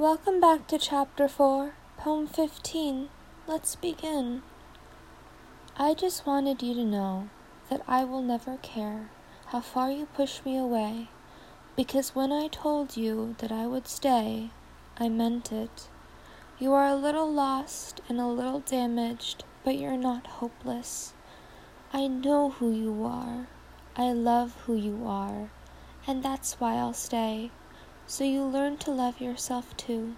Welcome back to Chapter 4, Poem 15. Let's begin. I just wanted you to know that I will never care how far you push me away, because when I told you that I would stay, I meant it. You are a little lost and a little damaged, but you're not hopeless. I know who you are. I love who you are, and that's why I'll stay, so you learn to love yourself too.